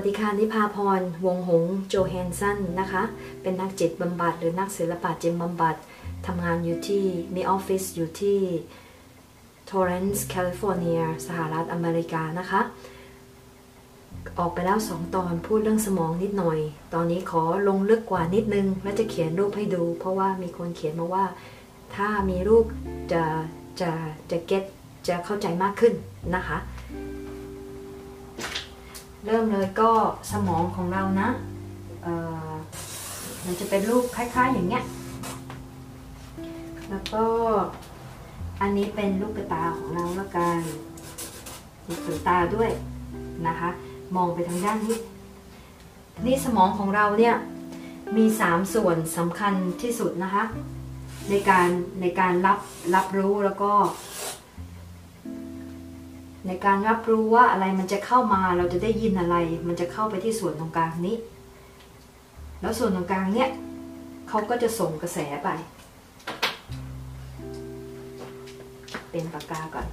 วัสดีค่ะนิพาพร วงหงโจแฮนสันนะคะ เป็นนักจิตบำบัดหรือนักศิลปะจิตบำบัดทำงานอยู่ที่มีออฟฟิศอยู่ที่ทอร์เรนซ์แคลิฟอร์เนียสหรัฐอเมริกานะคะ ออกไปแล้วสองตอนพูดเรื่องสมองนิดหน่อย ตอนนี้ขอลงลึกกว่านิดนึง และจะเขียนรูปให้ดู เพราะว่ามีคนเขียนมาว่า ถ้ามีรูปจะจะจะ getจะเข้าใจมากขึ้นนะคะ เริ่มเลยก็สมองของเรานะเออมันจะเป็นรูปคล้ายๆอย่างเงี้ย แล้วก็อันนี้เป็นลูกตาของเราละกันมีขนตาด้วยนะคะ มองไปทางด้านนี้ นี่สมองของเราเนี่ยมี 3 ส่วนสำคัญที่สุดนะคะ ในการในการรับรับรู้แล้วก็ ในการรับรู้ว่าอะไรมันจะเข้ามาเราจะได้ยินอะไร มันจะเข้าไปที่ส่วนตรงกลางนี้ แล้วส่วนตรงกลางเนี่ยเขาก็จะส่งกระแสไป เป็นปากกาก่อน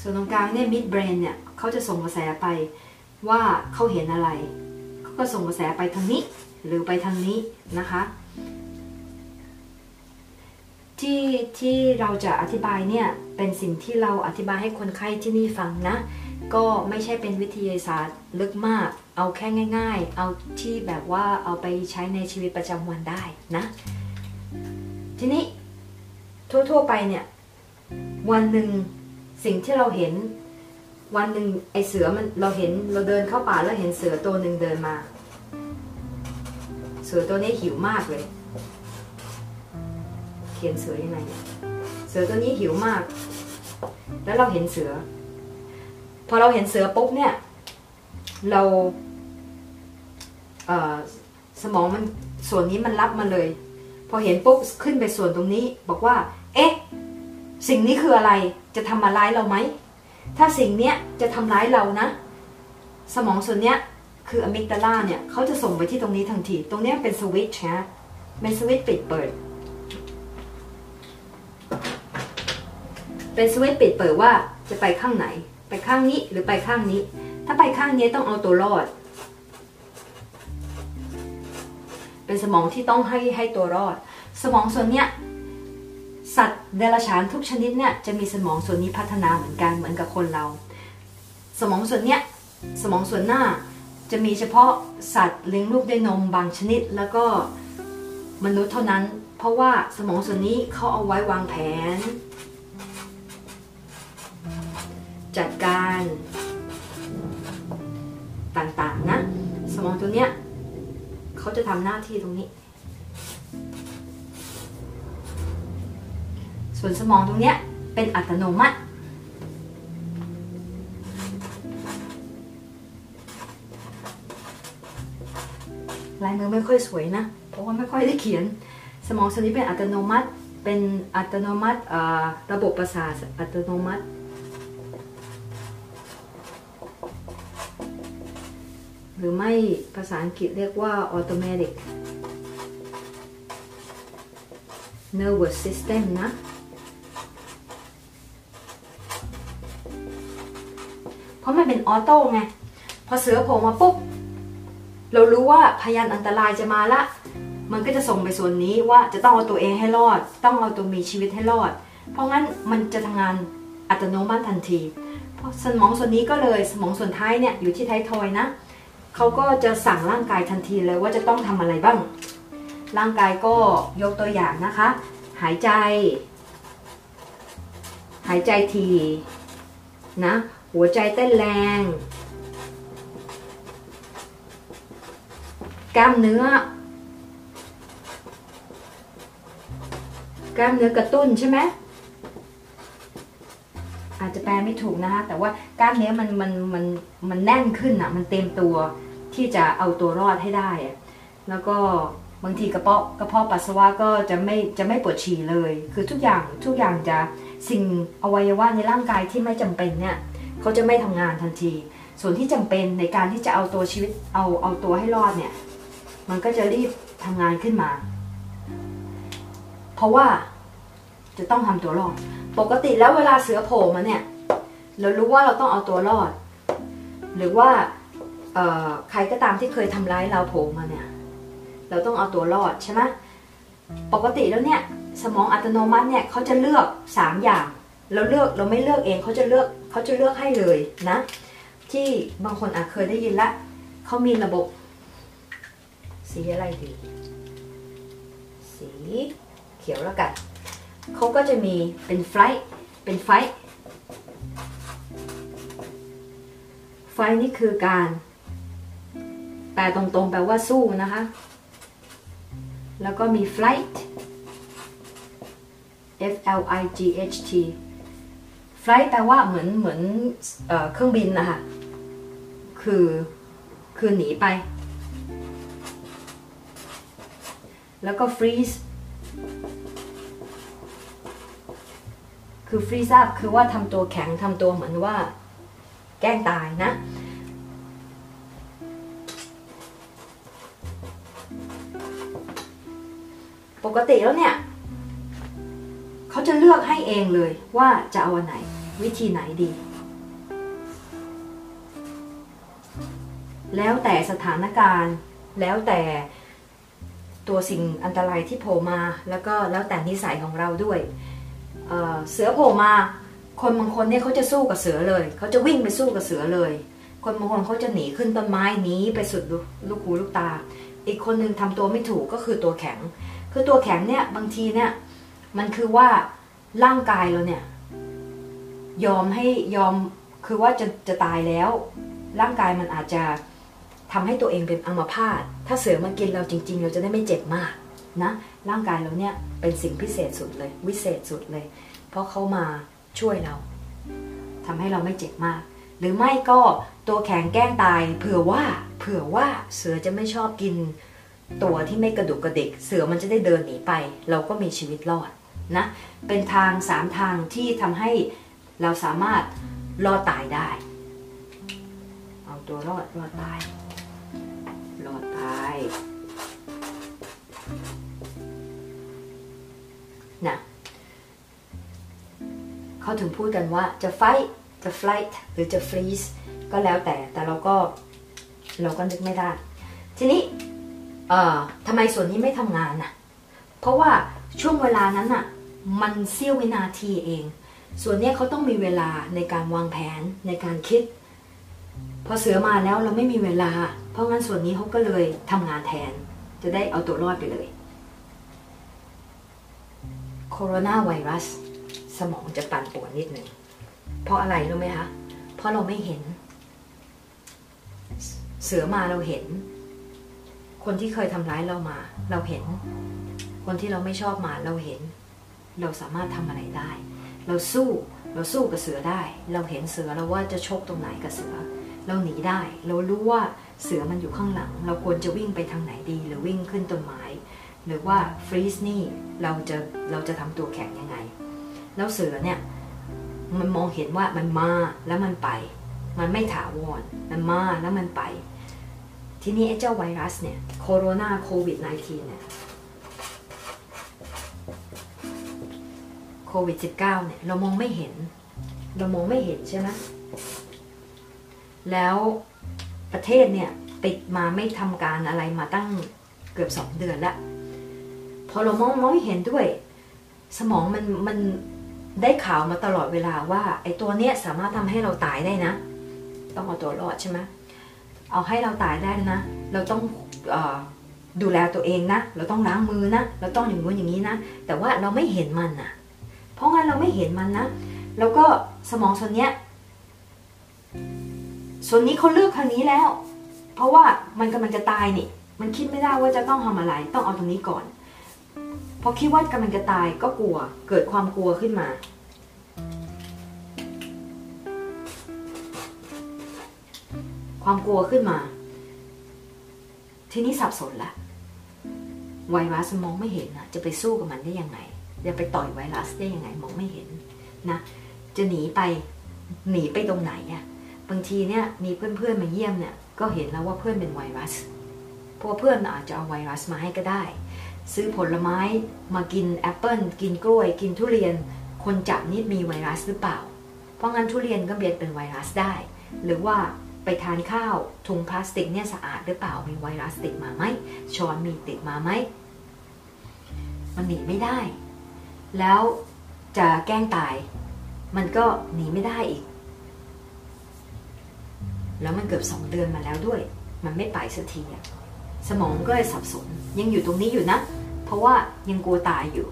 ส่วนตรงกลางเนี่ย mid brain เนี่ยเขาจะส่งกระแสไปว่าเขาเห็นอะไรเขาก็ส่งกระแสไปทางนี้ หรือไปทางนี้นะคะ ที่ที่เราจะอธิบายเนี่ยเป็นสิ่งที่เราอธิบายให้คนไข้ที่นี่ฟังนะ ก็ไม่ใช่เป็นวิทยาศาสตร์ลึกมาก เอาแค่ง่าย ๆ เอาที่แบบว่าเอาไปใช้ในชีวิตประจำวันได้นะ ทีนี้ทั่วๆไปเนี่ยวันหนึ่งสิ่งที่เราเห็นวันหนึ่งไอเสือมันเราเห็นเราเดินเข้าป่าแล้วเห็นเสือตัวหนึ่งเดินมา เสือตัวนี้หิวมากเลย ขียนเสือยังไง เสือตัวนี้หิวมาก แล้วเราเห็นเสือ พอเราเห็นเสือปุ๊บเนี่ย เราเสมองมันส่วนนี้มันรับมาเลย พอเห็นปุ๊บขึ้นไปส่วนตรงนี้ บอกว่า เอ๊ะ สิ่งนี้คืออะไร จะทำมาร้ายเราไหม ถ้าสิ่งเนี้ยจะทำร้ายเรานะ สมองส่วนเนี้ยคืออะมิกดาลาเนี่ยเขาจะส่งไปที่ตรงนี้ทันที ตรงเนี้ยเป็นสวิตช์นะเป็นสวิตช์ปิดเปิด เป็นสวิตช์ปิดเปิดว่าจะไปข้างไหน ไปข้างนี้หรือไปข้างนี้ ถ้าไปข้างนี้ต้องเอาตัวรอด เป็นสมองที่ต้องให้ให้ตัวรอด สมองส่วนเนี้ยสัตว์เดรัจฉานทุกชนิดเนี่ยจะมีสมองส่วนนี้พัฒนาเหมือนกันเหมือนกับคนเรา สมองส่วนเนี้ยสมองส่วนหน้าจะมีเฉพาะสัตว์เลี้ยงลูกด้วยนมบางชนิด แล้วก็มนุษย์เท่านั้น เพราะว่าสมองส่วนนี้เขาเอาไว้วางแผน จัดการต่างๆนะ สมองตัวเนี้ยเขาจะทำหน้าที่ตรงนี้ ส่วนสมองตรงเนี้ยเป็นอัตโนมัติลายมือไม่ค่อยสวยนะ เพราะว่าไม่ค่อยได้เขียน สมองส่วนนี้เป็นอัตโนมัติ เป็นอัตโนมัติระบบประสาทอัตโนมัติ หรือไม่ภาษาอังกฤษเรียกว่า automatic nervous system นะ เพราะมันเป็นออโต้ไง พอเสือโผล่มาปุ๊บ เรารู้ว่าพยานอันตรายจะมาละ มันก็จะส่งไปส่วนนี้ว่าจะต้องเอาตัวเองให้รอด ต้องเอาตัวมีชีวิตให้รอด เพราะงั้นมันจะทำงานอัตโนมัติทันที เพราะสมองส่วนนี้ก็เลยสมองส่วนท้ายเนี่ยอยู่ที่ท้ายทอยนะ เขาก็จะสั่งร่างกายทันทีเลยว่าจะต้องทำอะไรบ้าง ร่างกายก็ยกตัวอย่างนะคะ หายใจ หายใจทีนะ หัวใจเต้นแรง กล้ามเนื้อกล้ามเนื้อกระตุ้นใช่ไหม อาจจะแปลไม่ถูกนะคะแต่ว่ากล้ามเนื้อมันมันมันมันแน่นขึ้นอะ มันเต็มตัวที่จะเอาตัวรอดให้ได้อะแล้วก็บางทีกระเพาะกระเพาะปัสสาวะก็จะไม่จะไม่ปวดฉี่เลย คือทุกอย่างทุกอย่างจะสิ่งอวัยวะในร่างกายที่ไม่จำเป็นเนี่ยเขาจะไม่ทำงานทันที ส่วนที่จำเป็นในการที่จะเอาตัวชีวิตเอาเอาตัวให้รอดเนี่ย มันก็จะรีบทำงานขึ้นมา เพราะว่าจะต้องทำตัวรอด ปกติแล้วเวลาเสือโผล่มาเนี่ย เรารู้ว่าเราต้องเอาตัวรอด หรือว่าใครก็ตามที่เคยทำร้ายเราโผล่มาเนี่ย เราต้องเอาตัวรอดใช่ไหมปกติแล้วเนี่ยสมองอัตโนมัติเนี่ยเขาจะเลือกสามอย่าง เราเลือกเราไม่เลือกเองเขาจะเลือกเขาจะเลือกให้เลยนะ ที่บางคนอาจเคยได้ยินละเขามีระบบ สีอะไรดี สีเขียวแล้วกัน เขาก็จะมีเป็นไฟล์เป็นไฟล์ไฟล์นี่คือการ แปลตรงๆ แปลว่าสู้นะคะ แล้วก็มี flight F L I G H T flight แปลว่าเหมือนเหมือนเออเครื่องบินนะคะคือคือหนีไป แล้วก็ freeze คือ freeze up คือว่าทำตัวแข็งทำตัวเหมือนว่า แกล้งตายนะปกติแล้วเนี่ยเขาจะเลือกให้เองเลยว่าจะเอาอันไหน วิธีไหนดี แล้วแต่สถานการณ์ แล้วแต่ตัวสิ่งอันตรายที่โผล่มา แล้วก็แล้วแต่นิสัยของเราด้วย เเสือโผล่มา คนบางคนเนี่ยเขาจะสู้กับเสือเลย เขาจะวิ่งไปสู้กับเสือเลย คนบางคนเขาจะหนีขึ้นต้นไม้หนีไปสุดลูกหูลูกตา อีกคนนึงทำตัวไม่ถูกก็คือตัวแข็ง คือตัวแข็งเนี่ยบางทีเนี่ยมันคือว่าร่างกายเราเนี่ย ยอมให้ยอมคือว่าจะจะตายแล้ว ร่างกายมันอาจจะทำให้ตัวเองเป็นอัมพาตถ้าเสือมากินเราจริง ๆ เราจะได้ไม่เจ็บมากนะ ร่างกายเราเนี่ยเป็นสิ่งพิเศษสุดเลย วิเศษสุดเลย เพราะเขามาช่วยเราทำให้เราไม่เจ็บมาก หรือไม่ก็ตัวแข็งแกล้งตาย เผื่อว่าเผื่อว่าเสือจะไม่ชอบกิน ตัวที่ไม่กระดุกกระดิก เสือมันจะได้เดินหนีไป เราก็มีชีวิตรอดนะเป็นทางสามทางที่ทำให้เราสามารถรอดตายได้ เอาตัวรอดรอดตาย รอดตาย นะเขาถึงพูดกันว่าจะ fight จะ flight หรือจะ freeze ก็แล้วแต่ แต่เราก็เราก็นึกไม่ได้ ทีนี้เอ่อทำไมส่วนนี้ไม่ทำงานน่ะ เพราะว่าช่วงเวลานั้นน่ะ มันเสี้ยววินาทีเอง ส่วนนี้เขาต้องมีเวลาในการวางแผนในการคิด พอเสือมาแล้วเราไม่มีเวลา เพราะงั้นส่วนนี้เขาก็เลยทำงานแทน จะได้เอาตัวรอดไปเลย โคโรนาไวรัส สมองจะปั่นป่วนนิดหนึ่ง เพราะอะไรรู้ไหมคะ เพราะเราไม่เห็น เสือมาเราเห็น คนที่เคยทำร้ายเรามา เราเห็น คนที่เราไม่ชอบมาเราเห็น เราสามารถทำอะไรได้ เราสู้เราสู้กับเสือได้ เราเห็นเสือเราว่าจะชกตรงไหนกับเสือ เราหนีได้ เรารู้ว่าเสือมันอยู่ข้างหลัง เราควรจะวิ่งไปทางไหนดี หรือวิ่งขึ้นต้นไม้ หรือว่าฟรีซนี่เราจะเราจะทำตัวแข็งยังไง แล้วเสือเนี่ยมันมองเห็นว่ามันมาแล้วมันไป มันไม่ถาวร มันมาแล้วมันไป ทีนี้ไอ้เจ้าไวรัสเนี่ยโคโรนาโควิด -19 เนี่ยโควิด -19 เนี่ยเรามองไม่เห็น เรามองไม่เห็นใช่ไหมแล้วประเทศเนี่ยปิดมาไม่ทำการอะไรมาตั้งเกือบสองเดือนแล้ว พอเรามองมองไม่เห็นด้วย สมองมันมันได้ข่าวมาตลอดเวลาว่าไอ้ตัวเนี้ยสามารถทำให้เราตายได้นะ ต้องเอาตัวรอดใช่ไหมเอาให้เราตายได้นะ เราต้องอดูแลตัวเองนะ เราต้องล้างมือนะ เราต้องอย่างนู้นอย่างนี้นะ แต่ว่าเราไม่เห็นมันนะเพราะงั้นเราไม่เห็นมันนะ แล้วก็สมองส่วนเนี้ย ส่วนนี้เขาเลือกทางนี้แล้ว เพราะว่ามันกำลังจะตายนี่ มันคิดไม่ได้ว่าจะต้องทำอะไร ต้องเอาตรงนี้ก่อน พอคิดว่ากำลังจะตายก็กลัว เกิดความกลัวขึ้นมา ความกลัวขึ้นมา ทีนี้สับสนละไวรัสมองไม่เห็นนะจะไปสู้กับมันได้ยังไงจะไปต่อยไวรัสได้ยังไงมองไม่เห็นนะ จะหนีไปหนีไปตรงไหนอะบางทีเนี่ยมีเพื่อนๆมาเยี่ยมเนี่ยก็เห็นแล้วว่าเพื่อนเป็นไวรัสเพราะเพื่อนอาจจะเอาไวรัสมาให้ก็ได้ ซื้อผลไม้มากินแอปเปิลกินกล้วย กินทุเรียน คนจับนี่มีไวรัสหรือเปล่า เพราะงั้นทุเรียนก็เบียดเป็นไวรัสได้ หรือว่าไปทานข้าวถุงพลาสติกเนี่ยสะอาดหรือเปล่ามีไวรัสติดมาไหมช้อนมีติดมาไหมมันหนีไม่ได้ แล้วจะแกล้งตาย มันก็หนีไม่ได้อีก แล้วมันเกือบสองเดือนมาแล้วด้วย มันไม่ไปสักทีอะ สมองก็เลยสับสน ยังอยู่ตรงนี้อยู่นะ เพราะว่ายังกลัวตายอยู่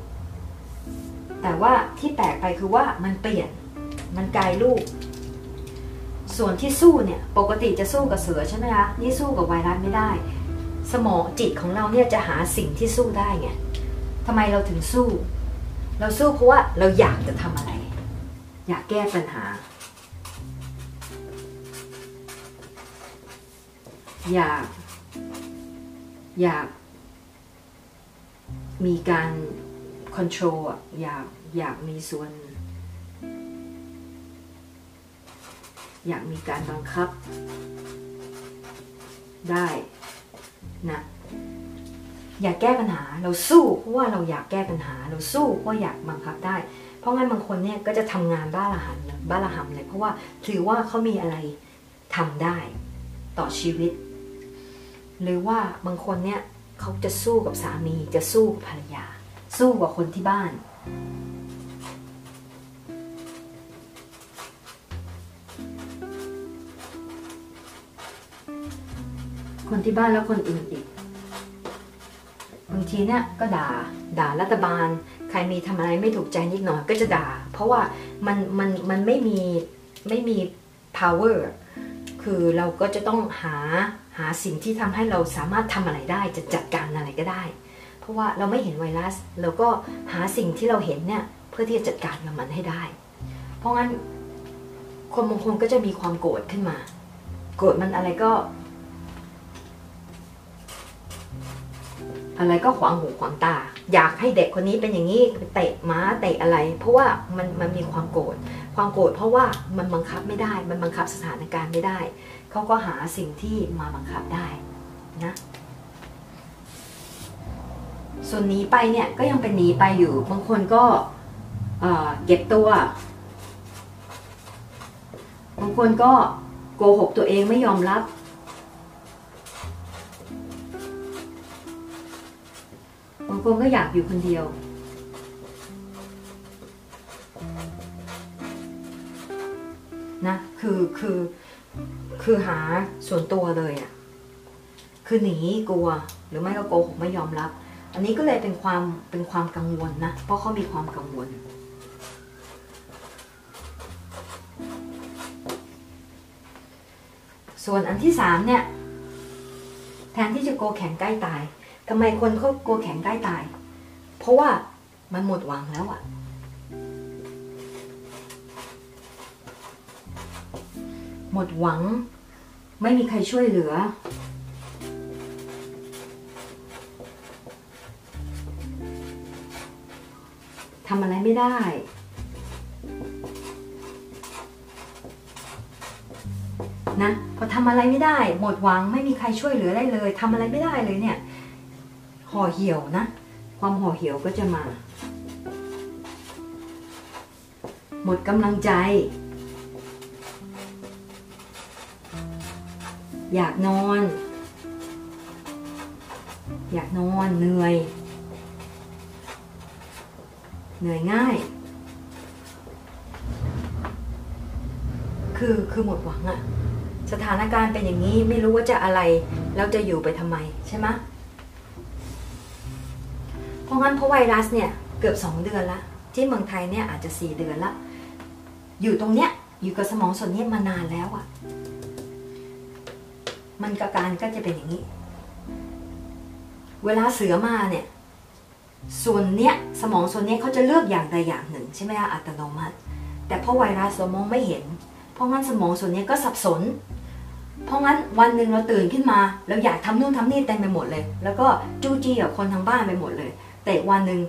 แต่ว่าที่แปลกไปคือว่ามันเปลี่ยนมันกลายรูปส่วนที่สู้เนี่ยปกติจะสู้กับเสือใช่ไหมคะนี่สู้กับไวรัสไม่ได้ สมองจิตของเราเนี่ยจะหาสิ่งที่สู้ได้ไงทำไมเราถึงสู้ เราสู้เพราะว่าเราอยากจะทำอะไร อยากแก้ปัญหา อยาก อยาก มีการ control อยากอยากมีส่วน อยากมีการบังคับ ได้นะอยากแก้ปัญหาเราสู้เพราะว่าเราอยากแก้ปัญหา เราสู้เพราะอยากบังคับได้ เพราะงั้นบางคนเนี่ยก็จะทำงานบ้าระหันเลยบ้าระหำเลยเพราะว่าถือว่าเขามีอะไรทำได้ต่อชีวิต หรือว่าบางคนเนี่ยเขาจะสู้กับสามีจะสู้กับภรรยา สู้กับคนที่บ้าน คนที่บ้านแล้วคนอื่นอีกบางทีเนี่ยก็ด่าด่ารัฐบาล ใครมีทำอะไรไม่ถูกใจนิดหน่อยก็จะด่า เพราะว่ามันมันมันไม่มีไม่มี power คือเราก็จะต้องหาาสิ่งที่ทำให้เราสามารถทำอะไรได้จะจัดการอะไรก็ได้ เพราะว่าเราไม่เห็นไวรัส เราก็หาสิ่งที่เราเห็นเนี่ยเพื่อที่จะจัดการกับมันให้ได้ เพราะงั้นคนบางคนก็จะมีความโกรธขึ้นมา โกรธมันอะไรก็ อะไรก็ขวางหูขวางตา อยากให้เด็กคนนี้เป็นอย่างนี้เตะม้าเตะอะไร เพราะว่ามันมันมีความโกรธความโกรธเพราะว่ามันบังคับไม่ได้ มันบังคับสถานการณ์ไม่ได้ เขาก็หาสิ่งที่มาบังคับได้นะส่วนหนีไปเนี่ยก็ยังเป็นหนีไปอยู่ บางคนก็เอ่อเก็บตัว บางคนก็โกหกตัวเองไม่ยอมรับ บางคนก็อยากอยู่คนเดียว นะ คือคือ คือหาส่วนตัวเลยอะ่ะคือหนีกลัว หรือไม่ก็โกหกไม่ยอมรับ อันนี้ก็เลยเป็นความเป็นความกังวลนะ เพราะเขามีความกังวล ส่วนอันที่สามเนี่ยแทนที่จะโกแข็งใกล้ตายทำไมคนเขาโกแข็งใกล้ตาย เพราะว่ามันหมดหวังแล้วอะ หมดหวัง ไม่มีใครช่วยเหลือ ทำอะไรไม่ได้ นะพอทำอะไรไม่ได้ หมดหวังไม่มีใครช่วยเหลือได้เลยทำอะไรไม่ได้เลยเนี่ยห่อเหี่ยวนะ ความห่อเหี่ยวก็จะมา หมดกำลังใจ อยากนอน อยากนอนเหนื่อย เหนื่อยง่าย คือคือหมดหวังอะสถานการณ์เป็นอย่างนี้ไม่รู้ว่าจะอะไรแล้วจะอยู่ไปทำไมใช่ไหมเพราะงั้นเพราะไวรัสเนี่ยเกือบสองเดือนละ ที่เมืองไทยเนี่ยอาจจะสี่เดือนละ อยู่ตรงเนี้ยอยู่กับสมองส่วนนี้มานานแล้วอะ มันกการก็จะเป็นอย่างนี้ เวลาเสือมาเนี่ย ส่วนเนี้ยสมองส่วนเนี้ยเขาจะเลือกอย่างใดอย่างหนึ่งใช่ไหมคะอัตโนมัติ แต่เพราะไวรัสเรามองไม่เห็น เพราะงั้นสมองส่วนนี้ก็สับสน เพราะงั้นวันหนึ่งเราตื่นขึ้นมาเราอยากทำนู่นทำนี่เต็มไปหมดเลย แล้วก็จู้จี้กับคนทางบ้านไปหมดเลย แต่วันหนึ่ง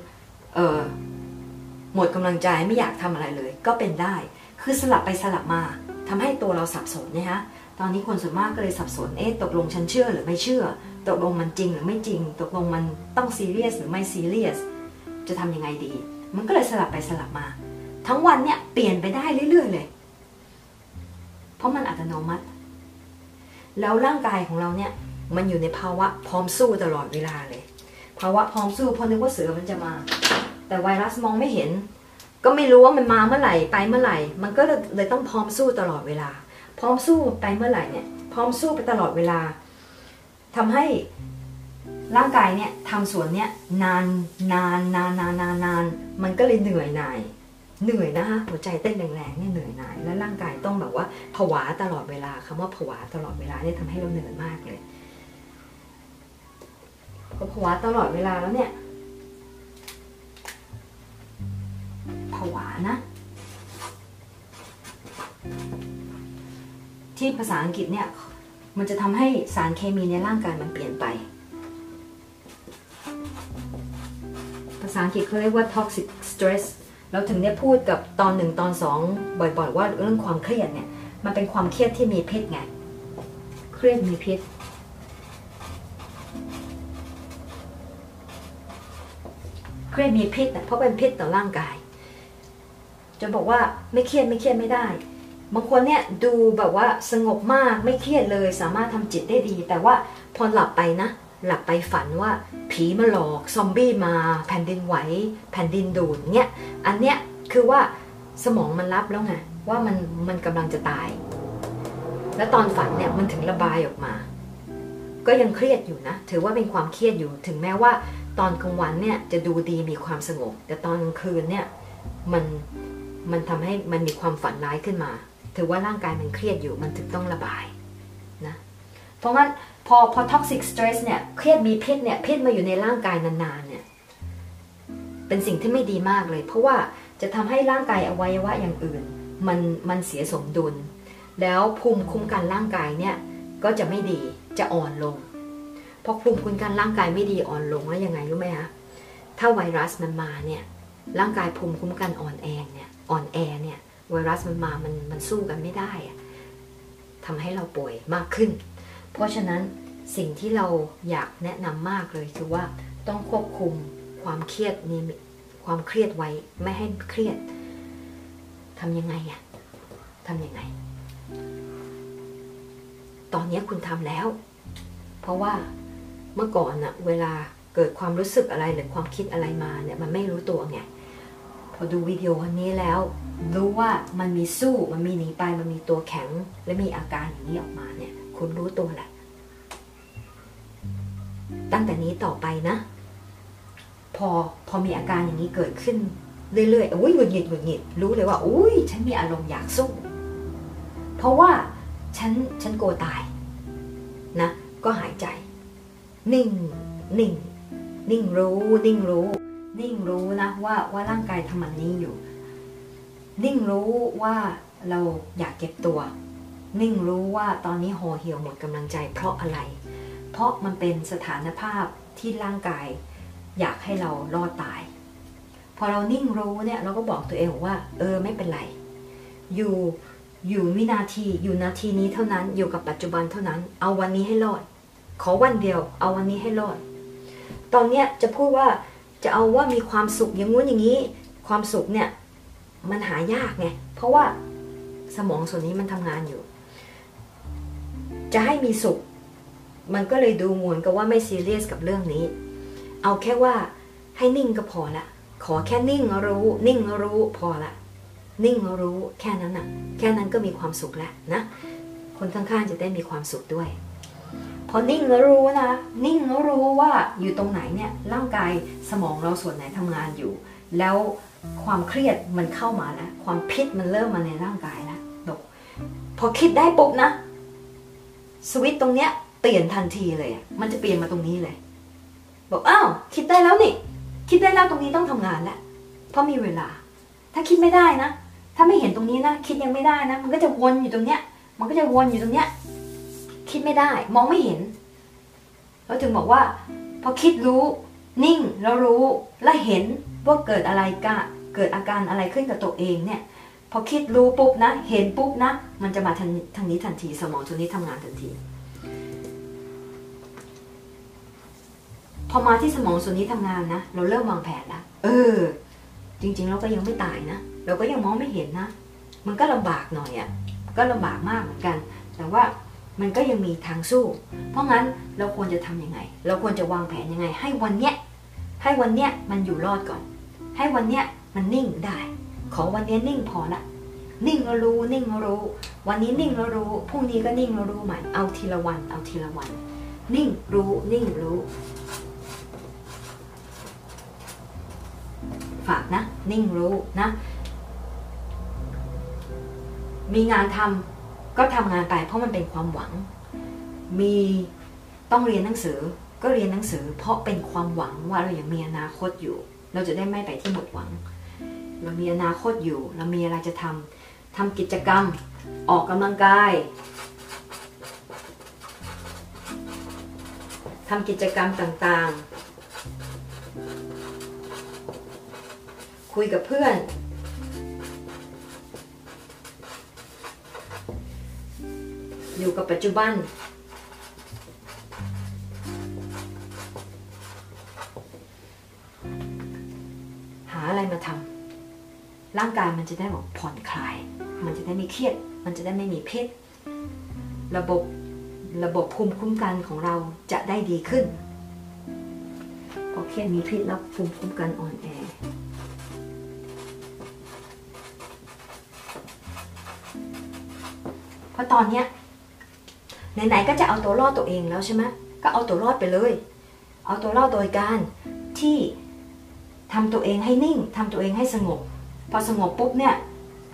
เออหมดกำลังใจไม่อยากทำอะไรเลย ก็เป็นได้ คือสลับไปสลับมาทำให้ตัวเราสับสนนะคะ ตอนนี้คนส่วนมากก็เลยสับสน เอ๊ะ ตกลงฉันเชื่อหรือไม่เชื่อ ตกลงมันจริงหรือไม่จริง ตกลงมันต้องซีเรียสหรือไม่ซีเรียส จะทำยังไงดี มันก็เลยสลับไปสลับมา ทั้งวันเนี่ยเปลี่ยนไปได้เรื่อยๆเลย เพราะมันอัตโนมัติ แล้วร่างกายของเราเนี่ย มันอยู่ในภาวะพร้อมสู้ตลอดเวลาเลย ภาวะพร้อมสู้เพราะนึกว่าเสือมันจะมา แต่ไวรัสมองไม่เห็น ก็ไม่รู้ว่ามันมาเมื่อไหร่ไปเมื่อไหร่ มันก็เลยต้องพร้อมสู้ตลอดเวลา พร้อมสู้ไปเมื่อไหร่เนี่ยพร้อมสู้ไปตลอดเวลาทำให้ร่างกายเนี่ยทำส่วนเนี่ยนานนานนานนานนานนานมันก็เลยเหนื่อยหน่ายเหนื่อยนะคะหัวใจเต้นแรงๆเนี่ยเหนื่อยหน่ายแล้วร่างกายต้องแบบว่าผวาตลอดเวลาคำว่าผวาตลอดเวลาเนี่ยทำให้เราเหนื่อยมากเลยพอผวาตลอดเวลาแล้วเนี่ยผวานะ ที่ภาษาอังกฤษเนี่ย มันจะทำให้สารเคมีในร่างกายมันเปลี่ยนไป ภาษาอังกฤษเขาเรียกว่า toxic stress เราถึงเนี่ยพูดกับตอนหนึ่งตอนสองบ่อยๆ ว่าเรื่องความเครียดเนี่ย มันเป็นความเครียดที่มีพิษไง เครียดมีพิษเครียดมีพิษนะเพราะเป็นพิษต่อร่างกาย จะบอกว่าไม่เครียดไม่เครียดไม่ได้ บางคนเนี่ยดูแบบว่าสงบมากไม่เครียดเลยสามารถทำจิตได้ดี แต่ว่าพอหลับไปนะ หลับไปฝันว่าผีมาหลอกซอมบี้มา แผ่นดินไหวแผ่นดินดูดเนี่ยอันเนี้ยคือว่าสมองมันรับแล้วไงว่ามันมันกำลังจะตาย แล้วตอนฝันเนี่ยมันถึงระบายออกมา ก็ยังเครียดอยู่นะ ถือว่าเป็นความเครียดอยู่ถึงแม้ว่า ตอนกลางวันเนี่ยจะดูดีมีความสงบ แต่ตอนกลางคืนเนี่ยมันมันทำให้มันมีความฝันร้ายขึ้นมา ถือว่าร่างกายมันเครียดอยู่มันถึงต้องระบายนะเพราะงั้นพอพอ toxic stress เนี่ยเครียดมีพิษเนี่ยพิษมาอยู่ในร่างกายนานๆเนี่ยเป็นสิ่งที่ไม่ดีมากเลย เพราะว่าจะทำให้ร่างกายอวัยวะอย่างอื่น มันมันเสียสมดุล แล้วภูมิคุ้มกันร่างกายเนี่ยก็จะไม่ดีจะอ่อนลงพอภูมิคุ้มกันร่างกายไม่ดีอ่อนลงแล้วยังไงรู้ไหมคะถ้าไวรัสมันมาเนี่ยร่างกายภูมิคุ้มกันอ่อนแอเนี่ยอ่อนแอเนี่ย ไวรัสมันมามันมันสู้กันไม่ได้อะทำให้เราป่วยมากขึ้น เพราะฉะนั้นสิ่งที่เราอยากแนะนำมากเลยคือว่าต้องควบคุมความเครียดนี้ความเครียดไว้ไม่ให้เครียดทำยังไงอะทำยังไง ตอนนี้คุณทำแล้ว เพราะว่าเมื่อก่อนอะเวลาเกิดความรู้สึกอะไรหรือความคิดอะไรมาเนี่ยมันไม่รู้ตัวไง อดูวิดีโอวันนี้แล้ว รู้ว่ามันมีสู้มันมีหนีไปมันมีตัวแข็ง และมีอาการอย่างนี้ออกมาเนี่ย คุณรู้ตัวแหละ ตั้งแต่นี้ต่อไปนะ พอพอมีอาการอย่างนี้เกิดขึ้นเรื่อยๆอุ้ยหงุดหงิดหงุดหงิดรู้เลยว่า อุ้ยฉันมีอารมณ์อยากสู้ เพราะว่าฉันฉันกลัวตาย นะ ก็หายใจ นิ่ง นิ่ง นิ่งรู้ นิ่งรู้ นิ่งรู้นะว่าว่าร่างกายทำมันนี้อยู่ นิ่งรู้ว่าเราอยากเก็บตัว นิ่งรู้ว่าตอนนี้ห่อเหี่ยวหมดกำลังใจเพราะอะไร เพราะมันเป็นสถานภาพที่ร่างกายอยากให้เรารอดตาย พอเรานิ่งรู้เนี่ยเราก็บอกตัวเองว่า เออไม่เป็นไร อยู่อยู่วินาทีอยู่นาทีนี้เท่านั้นอยู่กับปัจจุบันเท่านั้น เอาวันนี้ให้รอด ขอวันเดียว เอาวันนี้ให้รอด ตอนเนี้ยจะพูดว่า จะเอาว่ามีความสุขอย่างงู้นอย่างนี้ ความสุขเนี่ยมันหายากไงเพราะว่าสมองส่วนนี้มันทำงานอยู่ จะให้มีสุข มันก็เลยดูเหมือนกับว่าไม่ซีเรียสกับเรื่องนี้ เอาแค่ว่าให้นิ่งก็พอละ ขอแค่นิ่งรู้ นิ่งรู้พอละนิ่งรู้แค่นั้นน่ะ แค่นั้นก็มีความสุขแล้วนะคนข้างๆจะได้มีความสุขด้วย พอนิ่งแล้วรู้นะ นิ่งแล้วรู้ว่าอยู่ตรงไหนเนี่ยร่างกายสมองเราส่วนไหนทำงานอยู่ แล้วความเครียดมันเข้ามาแล้วความพิษมันเริ่มมาในร่างกายแล้วบอกพอคิดได้ปุ๊บนะ สวิตตรงเนี้ยเปลี่ยนทันทีเลยอะมันจะเปลี่ยนมาตรงนี้เลยบอกอ้าวคิดได้แล้วนี่คิดได้แล้วตรงนี้ต้องทำงานแล้วเพราะมีเวลา ถ้าคิดไม่ได้นะ ถ้าไม่เห็นตรงนี้นะ คิดยังไม่ได้นะ มันก็จะวนอยู่ตรงเนี้ย มันก็จะวนอยู่ตรงเนี้ย คิดไม่ได้ มองไม่เห็น เราถึงบอกว่า พอคิดรู้ นิ่งแล้วรู้และเห็นว่าเกิดอะไรกะเกิดอาการอะไรขึ้นกับตัวเองเนี่ยพอคิดรู้ปุ๊บนะ เห็นปุ๊บนะ มันจะมาทางทางนี้ทันทีสมองตัวนี้ทำงานทันที พอมาที่สมองส่วนนี้ทำงานนะ เราเริ่มวางแผนแล้วเออ จริง ๆ เราก็ยังไม่ตายนะ เราก็ยังมองไม่เห็นนะ มันก็ลำบากหน่อยอะ่ะ ก็ลำบากมากเหมือนกัน แต่ว่า มันก็ยังมีทางสู้ เพราะงั้นเราควรจะทำยังไง เราควรจะวางแผนยังไง ให้วันเนี้ยให้วันเนี้ยมันอยู่รอดก่อน ให้วันเนี้ยมันนิ่งได้ ขอวันเนี้ยนิ่งพอละนิ่งแล้วรู้นิ่งแล้วรู้ วันนี้นิ่งแล้วรู้พรุ่งนี้ก็นิ่งแล้วรู้ใหม่เอาทีละวัน เอาทีละวัน นิ่งรู้นิ่งรู้ ฝากนะ นิ่งรู้นะ มีงานทำ ก็ทำงานไปเพราะมันเป็นความหวัง มีต้องเรียนหนังสือก็เรียนหนังสือ เพราะเป็นความหวังว่าเรายังมีอนาคตอยู่ เราจะได้ไม่ไปที่หมดหวัง เรามีอนาคตอยู่ เรามีอะไรจะทำทำกิจกรรมออกกำลังกายทำกิจกรรมต่างๆ คุยกับเพื่อน อยู่กับปัจจุบัน หาอะไรมาทำร่างกายมันจะได้บอกผ่อนคลาย มันจะได้ไม่เครียด มันจะได้ไม่มีพิษระบบระบบภูมิคุ้มกันของเราจะได้ดีขึ้นพอเครียดมีพิษแล้วภูมิคุ้มกันอ่อนแอเพราะตอนเนี้ย ไหนๆก็จะเอาตัวรอดตัวเองแล้วใช่ไหมก็เอาตัวรอดไปเลย เอาตัวรอดโดยการที่ทำตัวเองให้นิ่งทำตัวเองให้สงบ พอสงบปุ๊บเนี่ย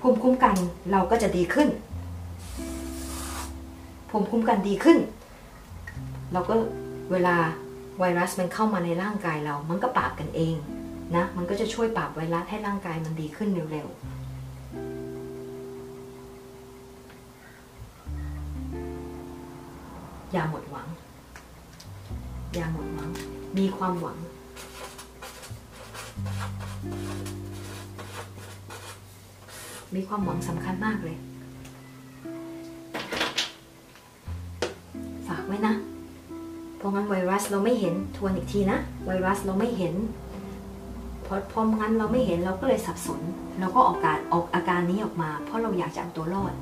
ภูมิคุ้มกันเราก็จะดีขึ้นภูมิคุ้มกันดีขึ้น เราก็เวลาไวรัสมันเข้ามาในร่างกายเรา มันก็ปราบกันเองนะ มันก็จะช่วยปราบไวรัสให้ร่างกายมันดีขึ้นเร็วๆ อย่าหมดหวัง อย่าหมดหวัง มีความหวัง มีความหวังสำคัญมากเลย ฝากไว้นะ เพราะงั้นไวรัสเราไม่เห็น ทวนอีกทีนะ ไวรัสเราไม่เห็นเพราะพราะงั้นเราไม่เห็นเราก็เลยสับสน เราก็ออกการออกอาการนี้ออกมา เพราะเราอยากจะเอาตัวรอด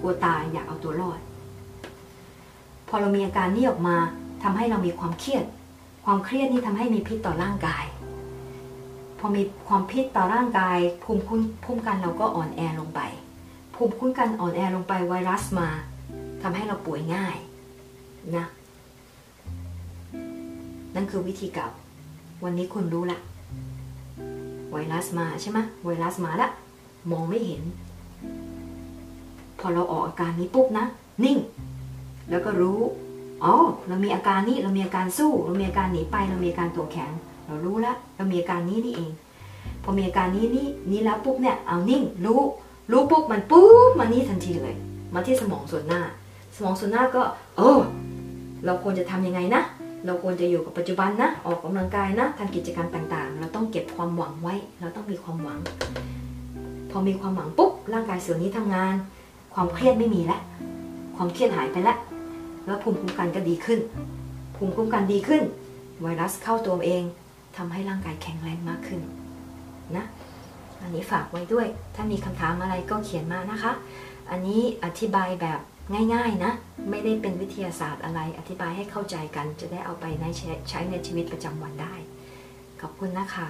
กลัวตายอยากเอาตัวรอด พอเรามีอาการนี้ออกมาทำให้เรามีความเครียด ความเครียดนี่ทำให้มีพิษต่อร่างกาย พอมีความพิษต่อร่างกาย ภูมิคุ้มภูมิกันเราก็อ่อนแอลงไป ภูมิคุ้มกันอ่อนแอลงไปไวรัสมาทำให้เราป่วยง่ายนะนั่นคือวิธีเก่า วันนี้คุณรู้ละไวรัสมาใช่ไหมไวรัสมาละมองไม่เห็น พอเราออกอาการนี้ปุ๊บนะ นิ่ง แล้วก็รู้ อ๋อ เรามีอาการนี้ เรามีอาการสู้ เรามีอาการหนีไป เรามีอาการตัวแข็ง เรารู้ล้วเรามีอาการนี้นี่เอง พอมีอาการนี้นี่นี้แล้วปุ๊บเนี่ย เอานิ่ง รู้ รู้ปุ๊บมันปุ๊บมานี่ทันทีเลย มาที่สมองส่วนหน้า สมองส่วนหน้าก็ เออ เราควรจะทำยังไงนะ เราควรจะอยู่กับปัจจุบันนะ ออกกำลังกายนะทำกิจกรรมต่างๆ เราต้องเก็บความหวังไว้ เราต้องมีความหวัง พอมีความหวังปุ๊บ ร่างกายส่วนนี้ทำงาน ความเครียดไม่มีแล้วความเครียดหายไปแล้ว แล้วภูมิคุ้มกันก็ดีขึ้น ภูมิคุ้มกันดีขึ้น ไวรัสเข้าตัวเองทำให้ร่างกายแข็งแรงมากขึ้นนะอันนี้ฝากไว้ด้วย ถ้ามีคำถามอะไรก็เขียนมานะคะ อันนี้อธิบายแบบง่ายๆนะ ไม่ได้เป็นวิทยาศาสตร์อะไร อธิบายให้เข้าใจกัน จะได้เอาไปใใช้ในชีวิตประจำวันได้ ขอบคุณนะคะ